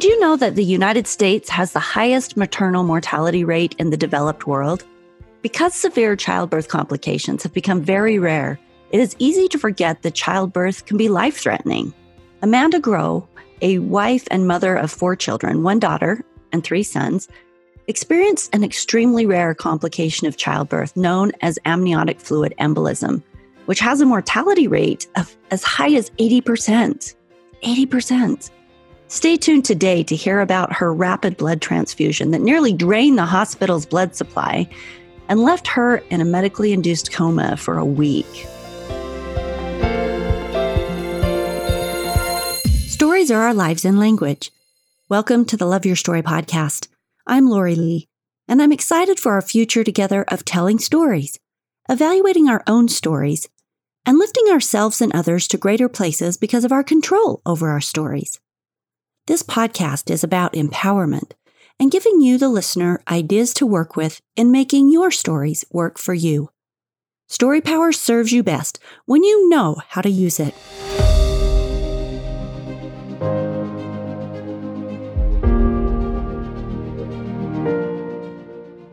Did you know that the United States has the highest maternal mortality rate in the developed world? Because severe childbirth complications have become very rare, it is easy to forget that childbirth can be life threatening. Amanda Groh, a wife and mother of four children, one daughter and three sons, experienced an extremely rare complication of childbirth known as amniotic fluid embolism, which has a mortality rate of as high as 80%. 80%. Stay tuned today to hear about her rapid blood transfusion that nearly drained the hospital's blood supply and left her in a medically induced coma for a week. Stories are our lives in language. Welcome to the Love Your Story podcast. I'm Lori Lee, and I'm excited for our future together of telling stories, evaluating our own stories, and lifting ourselves and others to greater places because of our control over our stories. This podcast is about empowerment and giving you, the listener, ideas to work with in making your stories work for you. Story Power serves you best when you know how to use it.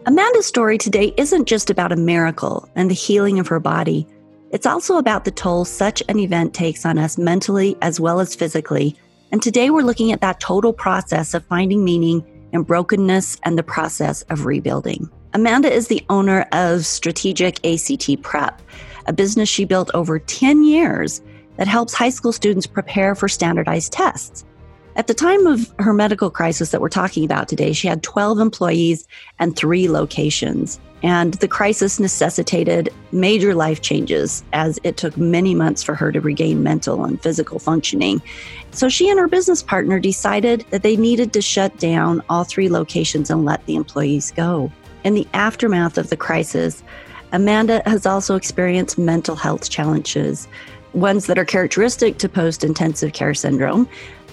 Amanda's story today isn't just about a miracle and the healing of her body. It's also about the toll such an event takes on us mentally as well as physically and today we're looking at that total process of finding meaning in brokenness and the process of rebuilding. Amanda is the owner of Strategic ACT Prep, a business she built over 10 years that helps high school students prepare for standardized tests. At the time of her medical crisis that we're talking about today, she had 12 employees and three locations. And the crisis necessitated major life changes as it took many months for her to regain mental and physical functioning. So she and her business partner decided that they needed to shut down all three locations and let the employees go. In the aftermath of the crisis, Amanda has also experienced mental health challenges, ones that are characteristic to post intensive care syndrome,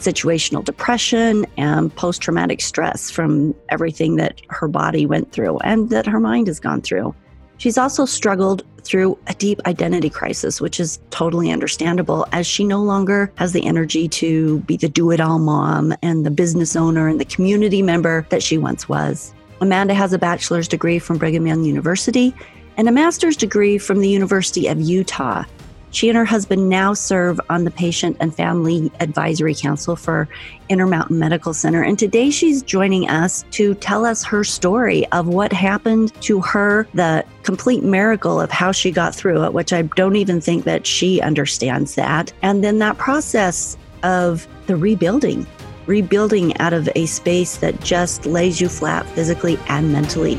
situational depression and post traumatic stress from everything that her body went through and that her mind has gone through. She's also struggled through a deep identity crisis, which is totally understandable as she no longer has the energy to be the do it all mom and the business owner and the community member that she once was. Amanda has a bachelor's degree from Brigham Young University and a master's degree from the University of Utah. She and her husband now serve on the Patient and Family Advisory Council for Intermountain Medical Center. And today she's joining us to tell us her story of what happened to her, the complete miracle of how she got through it, which I don't even think that she understands that. And then that process of the rebuilding rebuilding out of a space that just lays you flat physically and mentally.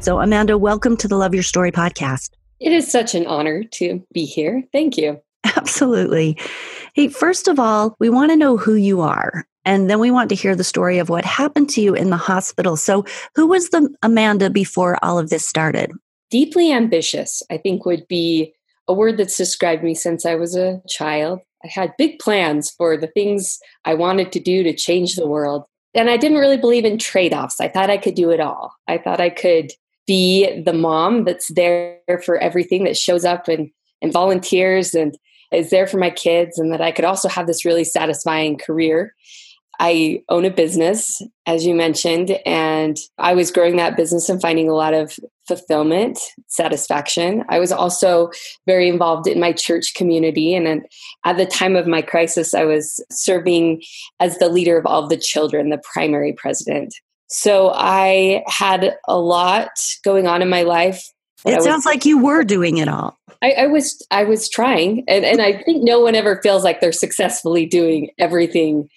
So, Amanda, welcome to the Love Your Story podcast. It is such an honor to be here. Thank you. Absolutely. Hey, first of all, we want to know who you are. And then we want to hear the story of what happened to you in the hospital. So, who was the Amanda before all of this started? Deeply ambitious, I think, would be a word that's described me since I was a child. I had big plans for the things I wanted to do to change the world. And I didn't really believe in trade offs. I thought I could do it all. I thought I could be the mom that's there for everything that shows up and, and volunteers and is there for my kids and that I could also have this really satisfying career. I own a business, as you mentioned, and I was growing that business and finding a lot of fulfillment, satisfaction. I was also very involved in my church community. And at the time of my crisis, I was serving as the leader of all the children, the primary president. So I had a lot going on in my life. It sounds like you were doing it all. I, I, was I was trying, and and I think no one ever feels like they're successfully doing everything.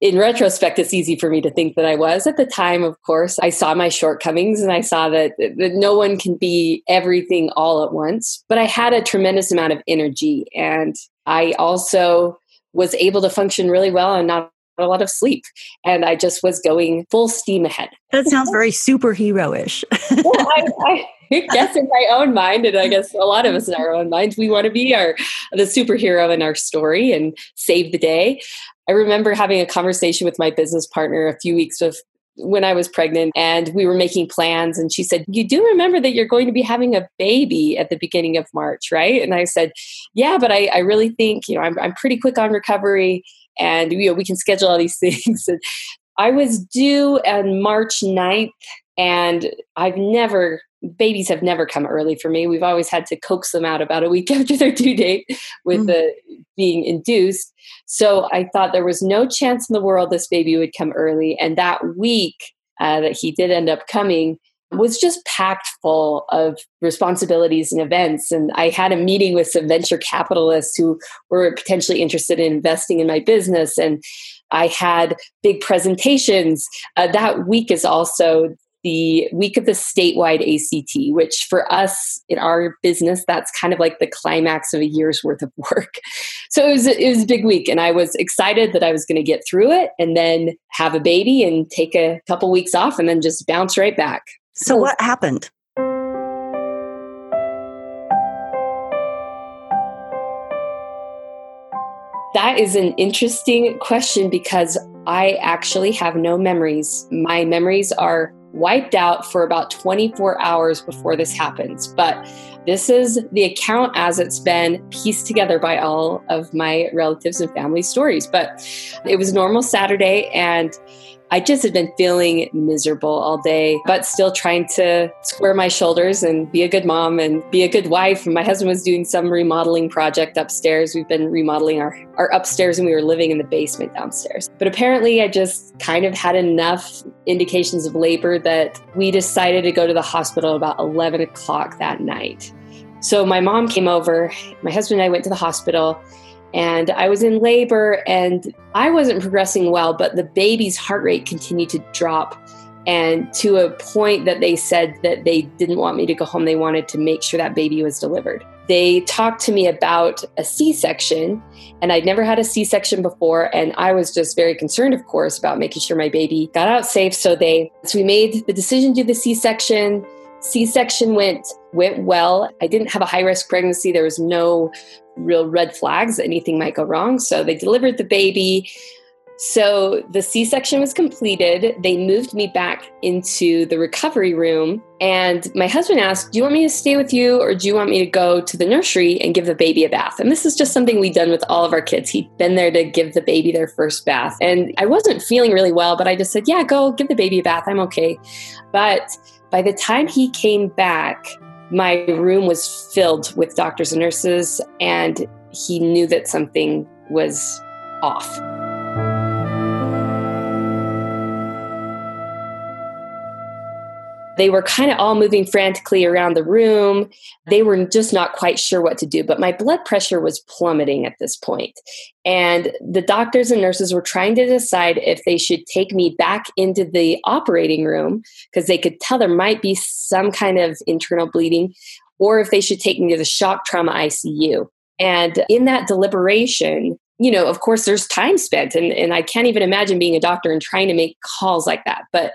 In retrospect, it's easy for me to think that I was. At the time, of course, I saw my shortcomings and I saw that, that no one can be everything all at once. But I had a tremendous amount of energy, and I also was able to function really well and not a lot of sleep and I just was going full steam ahead. That sounds very superhero-ish. well, I, I guess in my own mind, and I guess a lot of us in our own minds, we want to be our the superhero in our story and save the day. I remember having a conversation with my business partner a few weeks of when I was pregnant and we were making plans. And she said, You do remember that you're going to be having a baby at the beginning of March, right? And I said, Yeah, but I, I really think, you know, I'm, I'm pretty quick on recovery and you know we can schedule all these things. And I was due on March 9th, and I've never babies have never come early for me. We've always had to coax them out about a week after their due date with mm. the being induced. So I thought there was no chance in the world this baby would come early. And that week uh, that he did end up coming was just packed full of responsibilities and events. And I had a meeting with some venture capitalists who were potentially interested in investing in my business. And I had big presentations. Uh, that week is also the week of the statewide ACT, which for us in our business, that's kind of like the climax of a year's worth of work. So it was, it was a big week, and I was excited that I was going to get through it and then have a baby and take a couple weeks off and then just bounce right back. So, what happened? That is an interesting question because I actually have no memories. My memories are wiped out for about 24 hours before this happens. But this is the account as it's been pieced together by all of my relatives and family stories. But it was normal Saturday and I just had been feeling miserable all day, but still trying to square my shoulders and be a good mom and be a good wife. And my husband was doing some remodeling project upstairs. We've been remodeling our, our upstairs and we were living in the basement downstairs. But apparently, I just kind of had enough indications of labor that we decided to go to the hospital about 11 o'clock that night. So my mom came over, my husband and I went to the hospital and I was in labor and I wasn't progressing well, but the baby's heart rate continued to drop. And to a point that they said that they didn't want me to go home, they wanted to make sure that baby was delivered. They talked to me about a C section, and I'd never had a C section before. And I was just very concerned, of course, about making sure my baby got out safe. So they, so we made the decision to do the C section. C section went went well. I didn't have a high risk pregnancy. There was no real red flags that anything might go wrong. So they delivered the baby. So the C section was completed. They moved me back into the recovery room. And my husband asked, Do you want me to stay with you or do you want me to go to the nursery and give the baby a bath? And this is just something we'd done with all of our kids. He'd been there to give the baby their first bath. And I wasn't feeling really well, but I just said, Yeah, go give the baby a bath. I'm okay. But by the time he came back, my room was filled with doctors and nurses, and he knew that something was off. They were kind of all moving frantically around the room. They were just not quite sure what to do, but my blood pressure was plummeting at this point. And the doctors and nurses were trying to decide if they should take me back into the operating room because they could tell there might be some kind of internal bleeding, or if they should take me to the shock trauma ICU. And in that deliberation, you know, of course, there's time spent, and, and I can't even imagine being a doctor and trying to make calls like that. But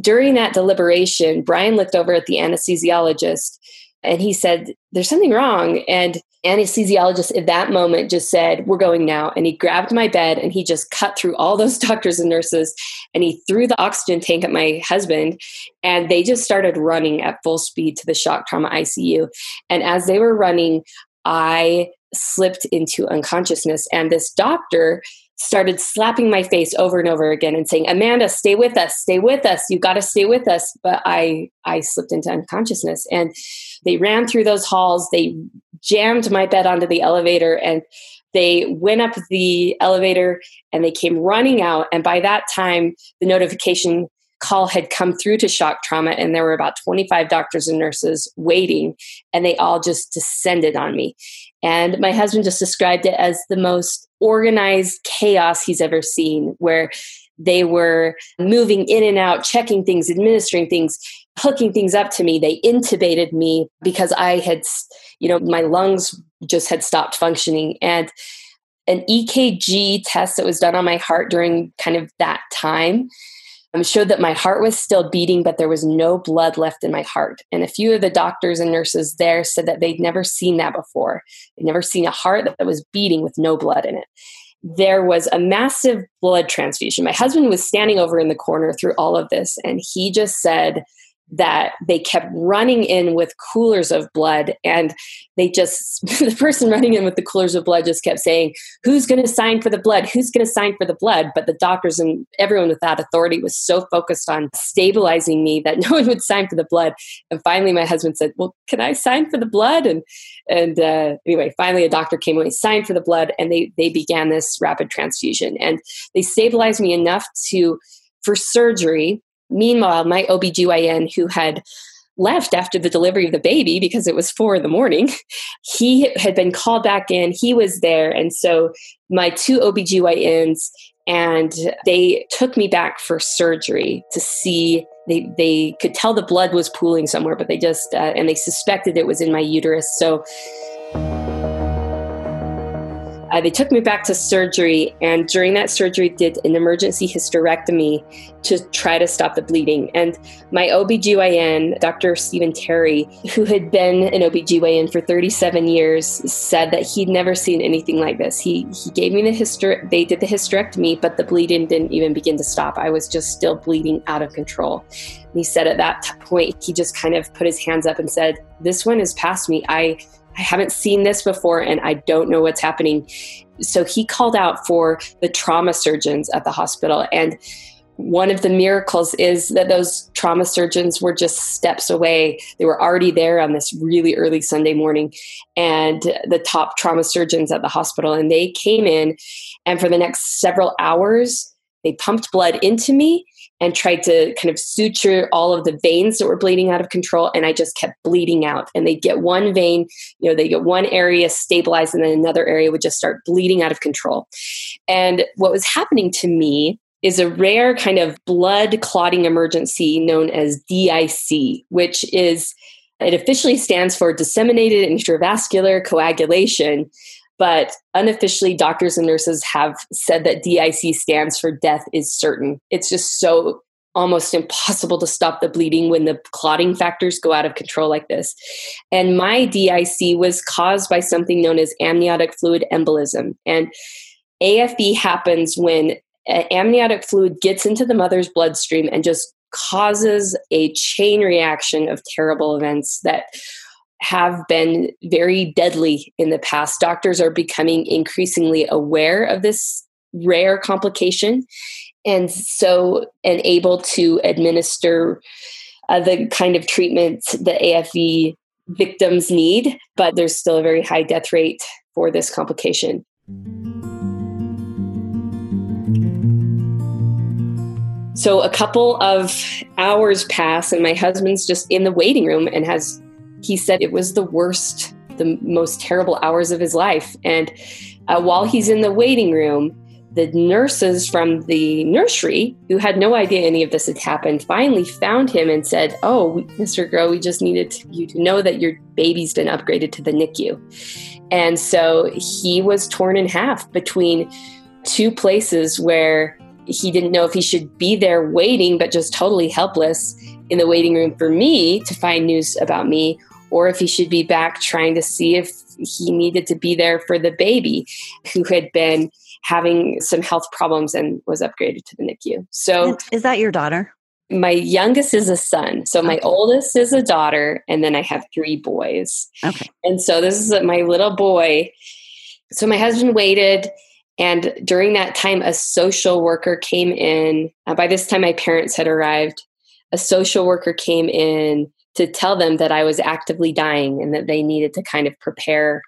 during that deliberation, Brian looked over at the anesthesiologist and he said, There's something wrong. And anesthesiologist at that moment just said, We're going now. And he grabbed my bed and he just cut through all those doctors and nurses and he threw the oxygen tank at my husband. And they just started running at full speed to the shock trauma ICU. And as they were running, I slipped into unconsciousness. And this doctor started slapping my face over and over again and saying amanda stay with us stay with us. You got to stay with us. But i i slipped into unconsciousness. And they ran through those halls. They jammed my bed onto the elevator and they went up the elevator and they came running out. And by that time the notification call had come through to shock trauma and there were about 25 doctors and nurses waiting and they all just descended on me and my husband just described it as the most organized chaos he's ever seen, where they were moving in and out, checking things, administering things, hooking things up to me. They intubated me because I had, you know, my lungs just had stopped functioning. And an EKG test that was done on my heart during kind of that time Um, showed that my heart was still beating, but there was no blood left in my heart. And a few of the doctors and nurses there said that they'd never seen that before. They'd never seen a heart that was beating with no blood in it. There was a massive blood transfusion. My husband was standing over in the corner through all of this, and he just said, that they kept running in with coolers of blood and they just the person running in with the coolers of blood just kept saying who's going to sign for the blood? Who's going to sign for the blood? But the doctors and everyone with that authority was so focused on stabilizing me that no one would sign for the blood. And finally my husband said well can i sign for the blood? And and uh, anyway finally a doctor came and signed for the blood and they they began this rapid transfusion. And they stabilized me enough to for surgery Meanwhile, my OBGYN, who had left after the delivery of the baby because it was four in the morning, he had been called back in. He was there. And so my two OBGYNs and they took me back for surgery to see they they could tell the blood was pooling somewhere but they just uh, and they suspected it was in my uterus so uh, they took me back to surgery, and during that surgery, did an emergency hysterectomy to try to stop the bleeding. And my OBGYN, Dr. Stephen Terry, who had been an OBGYN for 37 years, said that he'd never seen anything like this. He he gave me the hyster they did the hysterectomy, but the bleeding didn't even begin to stop. I was just still bleeding out of control. And he said at that point, he just kind of put his hands up and said, This one is past me. I I haven't seen this before and I don't know what's happening. So he called out for the trauma surgeons at the hospital. And one of the miracles is that those trauma surgeons were just steps away. They were already there on this really early Sunday morning, and the top trauma surgeons at the hospital. And they came in, and for the next several hours, they pumped blood into me and tried to kind of suture all of the veins that were bleeding out of control. And I just kept bleeding out. And they'd get one vein, you know, they get one area stabilized, and then another area would just start bleeding out of control. And what was happening to me is a rare kind of blood clotting emergency known as DIC, which is it officially stands for disseminated intravascular coagulation, but unofficially, doctors and nurses have said that DIC stands for death is certain. It's just so almost impossible to stop the bleeding when the clotting factors go out of control like this. And my DIC was caused by something known as amniotic fluid embolism. And AFE happens when uh, amniotic fluid gets into the mother's bloodstream and just causes a chain reaction of terrible events that have been very deadly in the past. Doctors are becoming increasingly aware of this rare complication and so and able to administer uh, the kind of treatment that AFE victims need, but there's still a very high death rate for this complication. So a couple of hours pass, and my husband's just in the waiting room and has he said it was the worst, the most terrible hours of his life. And uh, while he's in the waiting room, the nurses from the nursery, who had no idea any of this had happened, finally found him and said, Oh, Mr. Groh, we just needed you to know that your baby's been upgraded to the NICU. And so he was torn in half between two places where he didn't know if he should be there waiting, but just totally helpless in the waiting room for me to find news about me, or if he should be back trying to see if he needed to be there for the baby who had been having some health problems and was upgraded to the NICU. So, is that your daughter? My youngest is a son. So, my oldest is a daughter, and then I have three boys. Okay. And so, this is my little boy. So, my husband waited. And during that time, a social worker came in. Uh, by this time, my parents had arrived. A social worker came in to tell them that I was actively dying and that they needed to kind of prepare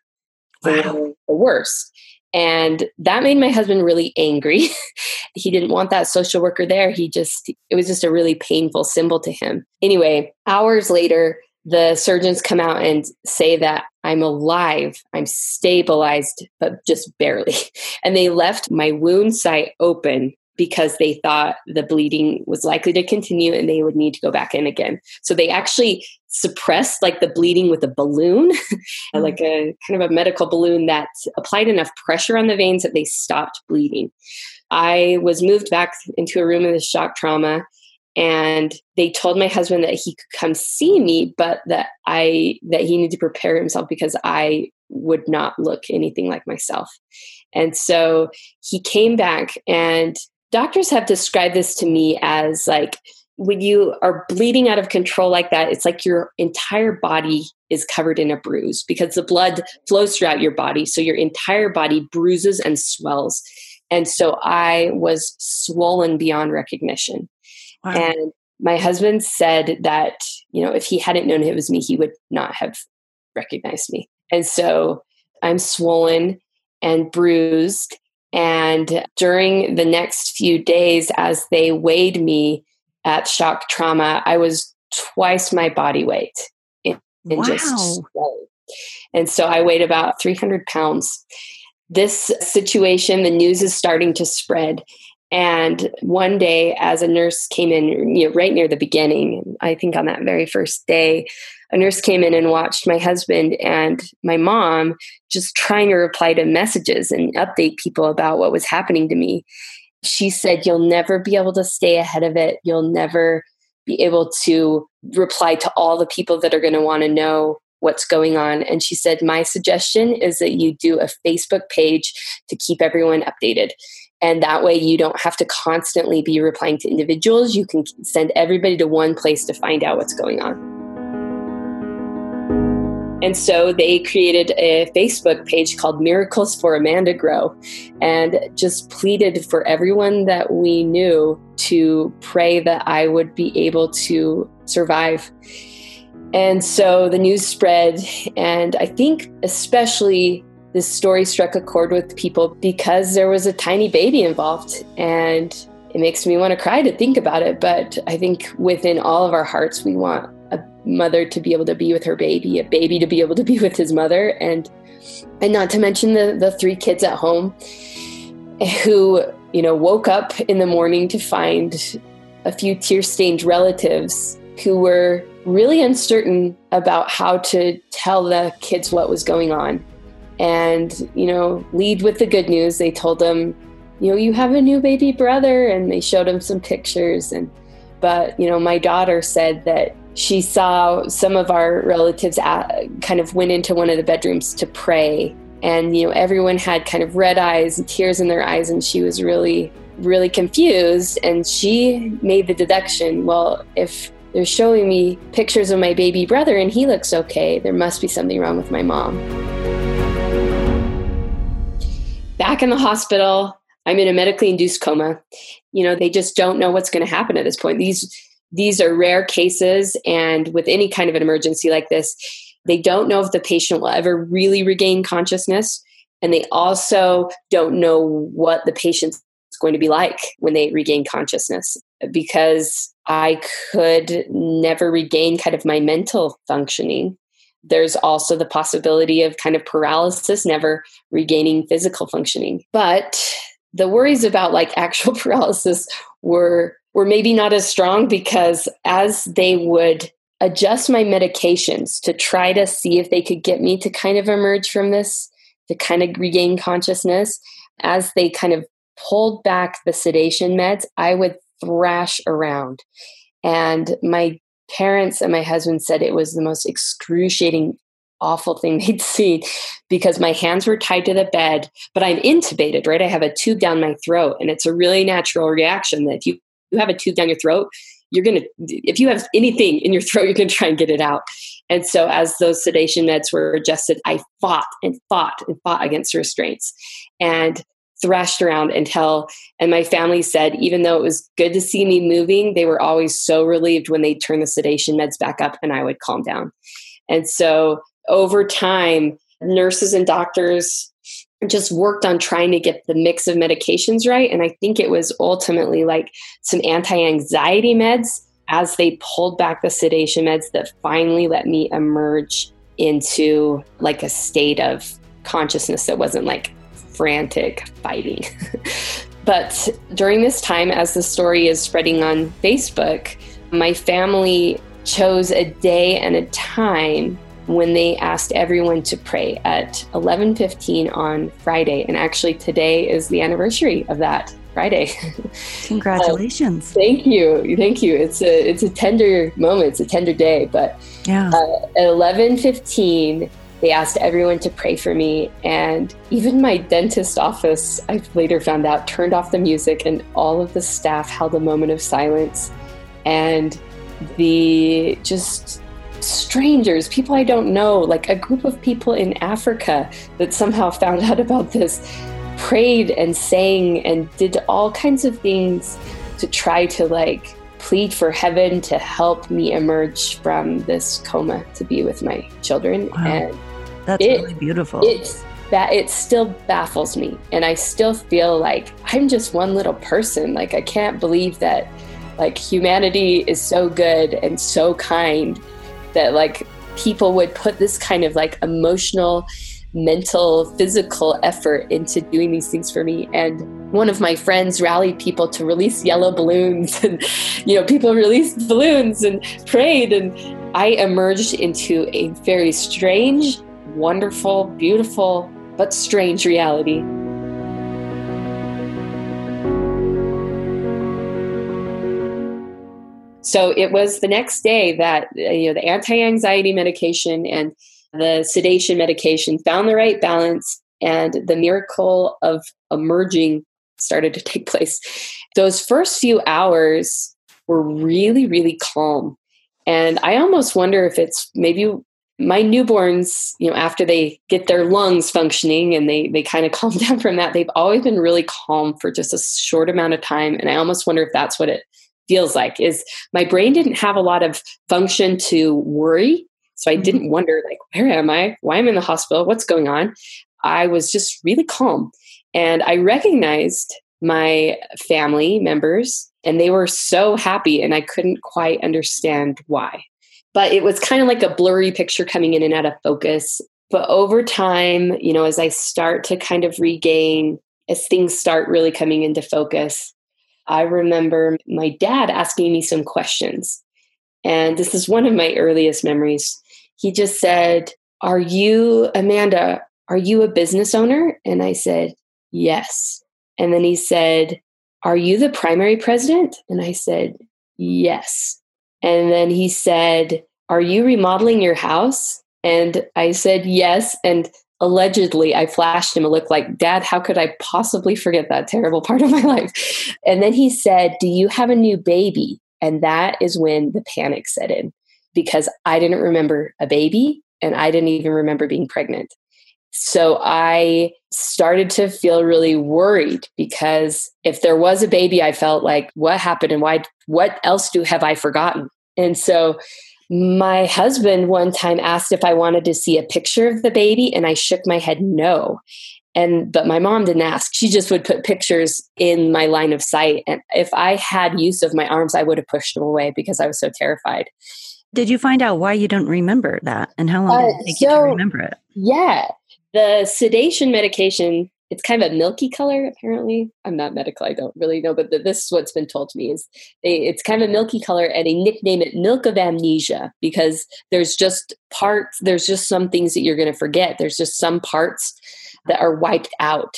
for wow. the worst. And that made my husband really angry. he didn't want that social worker there. He just, it was just a really painful symbol to him. Anyway, hours later, the surgeons come out and say that I'm alive, I'm stabilized, but just barely. And they left my wound site open because they thought the bleeding was likely to continue and they would need to go back in again. So they actually suppressed like the bleeding with a balloon, mm-hmm. like a kind of a medical balloon that applied enough pressure on the veins that they stopped bleeding. I was moved back into a room in the shock trauma and they told my husband that he could come see me but that I that he needed to prepare himself because I would not look anything like myself. And so he came back and doctors have described this to me as like when you are bleeding out of control like that, it's like your entire body is covered in a bruise because the blood flows throughout your body. So your entire body bruises and swells. And so I was swollen beyond recognition. Wow. And my husband said that, you know, if he hadn't known it was me, he would not have recognized me. And so I'm swollen and bruised. And during the next few days, as they weighed me at shock trauma, I was twice my body weight in, in wow. just and so I weighed about 300 pounds. This situation, the news is starting to spread. And one day, as a nurse came in, you know, right near the beginning, I think on that very first day, a nurse came in and watched my husband and my mom just trying to reply to messages and update people about what was happening to me. She said, You'll never be able to stay ahead of it. You'll never be able to reply to all the people that are going to want to know what's going on. And she said, My suggestion is that you do a Facebook page to keep everyone updated. And that way, you don't have to constantly be replying to individuals. You can send everybody to one place to find out what's going on. And so they created a Facebook page called Miracles for Amanda Groh and just pleaded for everyone that we knew to pray that I would be able to survive. And so the news spread, and I think especially this story struck a chord with people because there was a tiny baby involved. And it makes me want to cry to think about it. But I think within all of our hearts, we want a mother to be able to be with her baby, a baby to be able to be with his mother, and and not to mention the the three kids at home who you know woke up in the morning to find a few tear stained relatives who were really uncertain about how to tell the kids what was going on. And you know lead with the good news. They told them you know you have a new baby brother and they showed him some pictures. And but you know my daughter said that she saw some of our relatives at, kind of went into one of the bedrooms to pray and you know everyone had kind of red eyes and tears in their eyes and she was really really confused and she made the deduction well if they're showing me pictures of my baby brother and he looks okay there must be something wrong with my mom back in the hospital. I'm in a medically induced coma. You know, they just don't know what's going to happen at this point. These these are rare cases and with any kind of an emergency like this, they don't know if the patient will ever really regain consciousness and they also don't know what the patient's going to be like when they regain consciousness because I could never regain kind of my mental functioning there's also the possibility of kind of paralysis, never regaining physical functioning. But the worries about like actual paralysis were were maybe not as strong because as they would adjust my medications to try to see if they could get me to kind of emerge from this, to kind of regain consciousness, as they kind of pulled back the sedation meds, I would thrash around. And my parents and my husband said it was the most excruciating awful thing they'd seen because my hands were tied to the bed but i'm intubated right i have a tube down my throat and it's a really natural reaction that if you, you have a tube down your throat you're going to if you have anything in your throat you're going to try and get it out. And so as those sedation meds were adjusted i fought and fought and fought against restraints and thrashed around until and my family said even though it was good to see me moving they were always so relieved when they turned the sedation meds back up and i would calm down. And so over time nurses and doctors just worked on trying to get the mix of medications right and i think it was ultimately like some anti-anxiety meds as they pulled back the sedation meds that finally let me emerge into like a state of consciousness that wasn't like frantic fighting. but during this time, as the story is spreading on Facebook, my family chose a day and a time when they asked everyone to pray at 11:15 on Friday and actually today is the anniversary of that Friday. Congratulations. uh, thank you. Thank you. It's a it's a tender moment, it's a tender day, but yeah. Uh, at 11:15 they asked everyone to pray for me. And even my dentist office, I later found out, turned off the music, and all of the staff held a moment of silence. and the just strangers, people I don't know, like a group of people in Africa that somehow found out about this, prayed and sang and did all kinds of things to try to like plead for heaven to help me emerge from this coma to be with my children. Wow. And That's it- really beautiful. it's that it still baffles me and i still feel like i'm just one little person like i can't believe that like humanity is so good and so kind that like people would put this kind of like emotional mental physical effort into doing these things for me and one of my friends rallied people to release yellow balloons and you know people released balloons and prayed and i emerged into a very strange wonderful beautiful but strange reality. So it was the next day that uh, you know the anti-anxiety medication and the sedation medication found the right balance and the miracle of emerging started to take place. Those first few hours were really really calm and I almost wonder if it's maybe my newborns, you know, after they get their lungs functioning and they they kind of calm down from that, they've always been really calm for just a short amount of time. And I almost wonder if that's what it feels like. Is my brain didn't have a lot of function to worry, so I mm-hmm. didn't wonder like, where am I? Why am I in the hospital? What's going on? I was just really calm, and I recognized my family members, and they were so happy, and I couldn't quite understand why but it was kind of like a blurry picture coming in and out of focus. But over time, you know, as I start to kind of regain, as things start really coming into focus, I remember my dad asking me some questions. And this is one of my earliest memories. He just said, Are you, Amanda, are you a business owner? And I said, Yes. And then he said, Are you the primary president? And I said, Yes. And then he said, Are you remodeling your house? And I said, Yes. And allegedly, I flashed him a look like, Dad, how could I possibly forget that terrible part of my life? And then he said, Do you have a new baby? And that is when the panic set in because I didn't remember a baby and I didn't even remember being pregnant. So I started to feel really worried because if there was a baby, I felt like, what happened and why, what else do have I forgotten? And so my husband one time asked if I wanted to see a picture of the baby, and I shook my head no. And but my mom didn't ask. She just would put pictures in my line of sight. And if I had use of my arms, I would have pushed them away because I was so terrified. Did you find out why you don't remember that and how long did Uh, it take you to so- remember it? Yeah. The sedation medication, it's kind of a milky color, apparently. I'm not medical, I don't really know, but th- this is what's been told to me is they, it's kind of a milky color and they nickname it milk of amnesia because there's just parts, there's just some things that you're going to forget. There's just some parts that are wiped out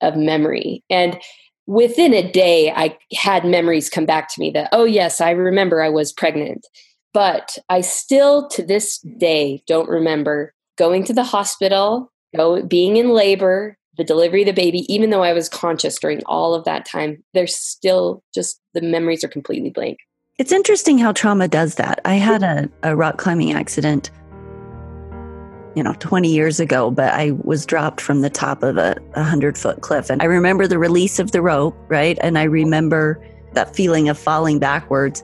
of memory. And within a day, I had memories come back to me that, oh, yes, I remember I was pregnant. But I still, to this day, don't remember going to the hospital, go, being in labor, the delivery of the baby, even though I was conscious during all of that time, there's still just the memories are completely blank. It's interesting how trauma does that. I had a, a rock climbing accident, you know, 20 years ago, but I was dropped from the top of a 100 foot cliff. And I remember the release of the rope, right? And I remember that feeling of falling backwards.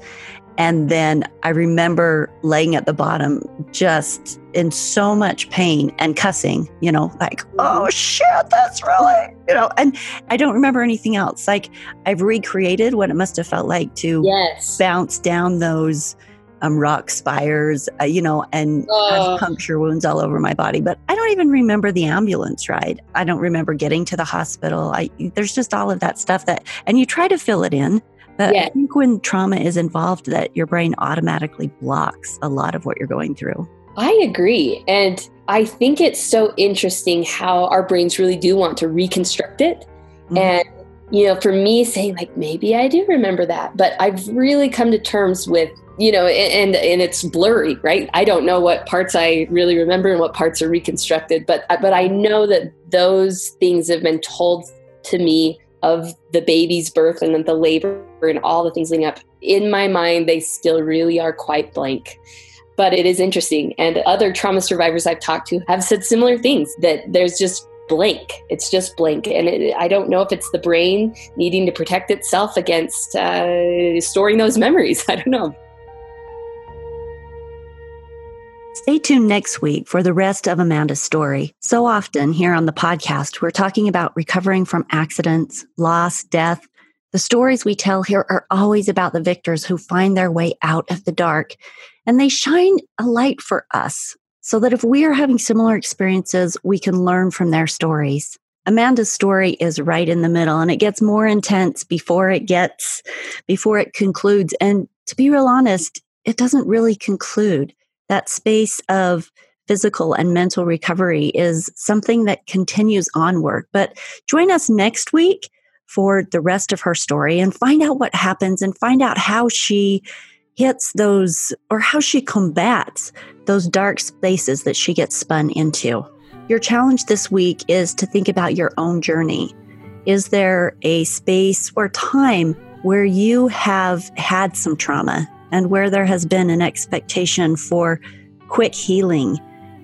And then I remember laying at the bottom just in so much pain and cussing, you know, like, oh shit, that's really, you know, and I don't remember anything else. Like I've recreated what it must have felt like to Yes. bounce down those um, rock spires, uh, you know, and Oh. have puncture wounds all over my body. But I don't even remember the ambulance ride. I don't remember getting to the hospital. I there's just all of that stuff that, and you try to fill it in. But Yeah. I think when trauma is involved, that your brain automatically blocks a lot of what you're going through. I agree. And I think it's so interesting how our brains really do want to reconstruct it. Mhm. And, you know, for me saying like, maybe I do remember that, but I've really come to terms with, you know, and, and it's blurry, right? I don't know what parts I really remember and what parts are reconstructed, but, but I know that those things have been told to me of the baby's birth and then the labor and all the things leading up, in my mind, they still really are quite blank. But it is interesting. And other trauma survivors I've talked to have said similar things that there's just blank. It's just blank. And it, I don't know if it's the brain needing to protect itself against uh, storing those memories. I don't know. Stay tuned next week for the rest of Amanda's story. So often here on the podcast, we're talking about recovering from accidents, loss, death. The stories we tell here are always about the victors who find their way out of the dark, and they shine a light for us so that if we are having similar experiences, we can learn from their stories. Amanda's story is right in the middle and it gets more intense before it gets, before it concludes. And to be real honest, it doesn't really conclude that space of physical and mental recovery is something that continues onward. But join us next week for the rest of her story and find out what happens and find out how she hits those or how she combats those dark spaces that she gets spun into. Your challenge this week is to think about your own journey. Is there a space or time where you have had some trauma and where there has been an expectation for quick healing.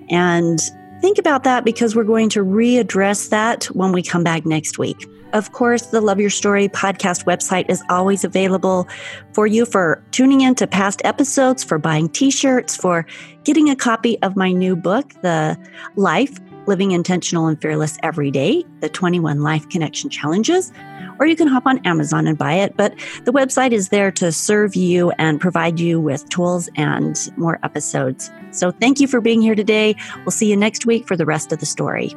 And think about that because we're going to readdress that when we come back next week. Of course, the Love Your Story podcast website is always available for you for tuning in to past episodes, for buying t shirts, for getting a copy of my new book, The Life Living Intentional and Fearless Every Day, the 21 Life Connection Challenges or you can hop on Amazon and buy it. But the website is there to serve you and provide you with tools and more episodes. So thank you for being here today. We'll see you next week for the rest of the story.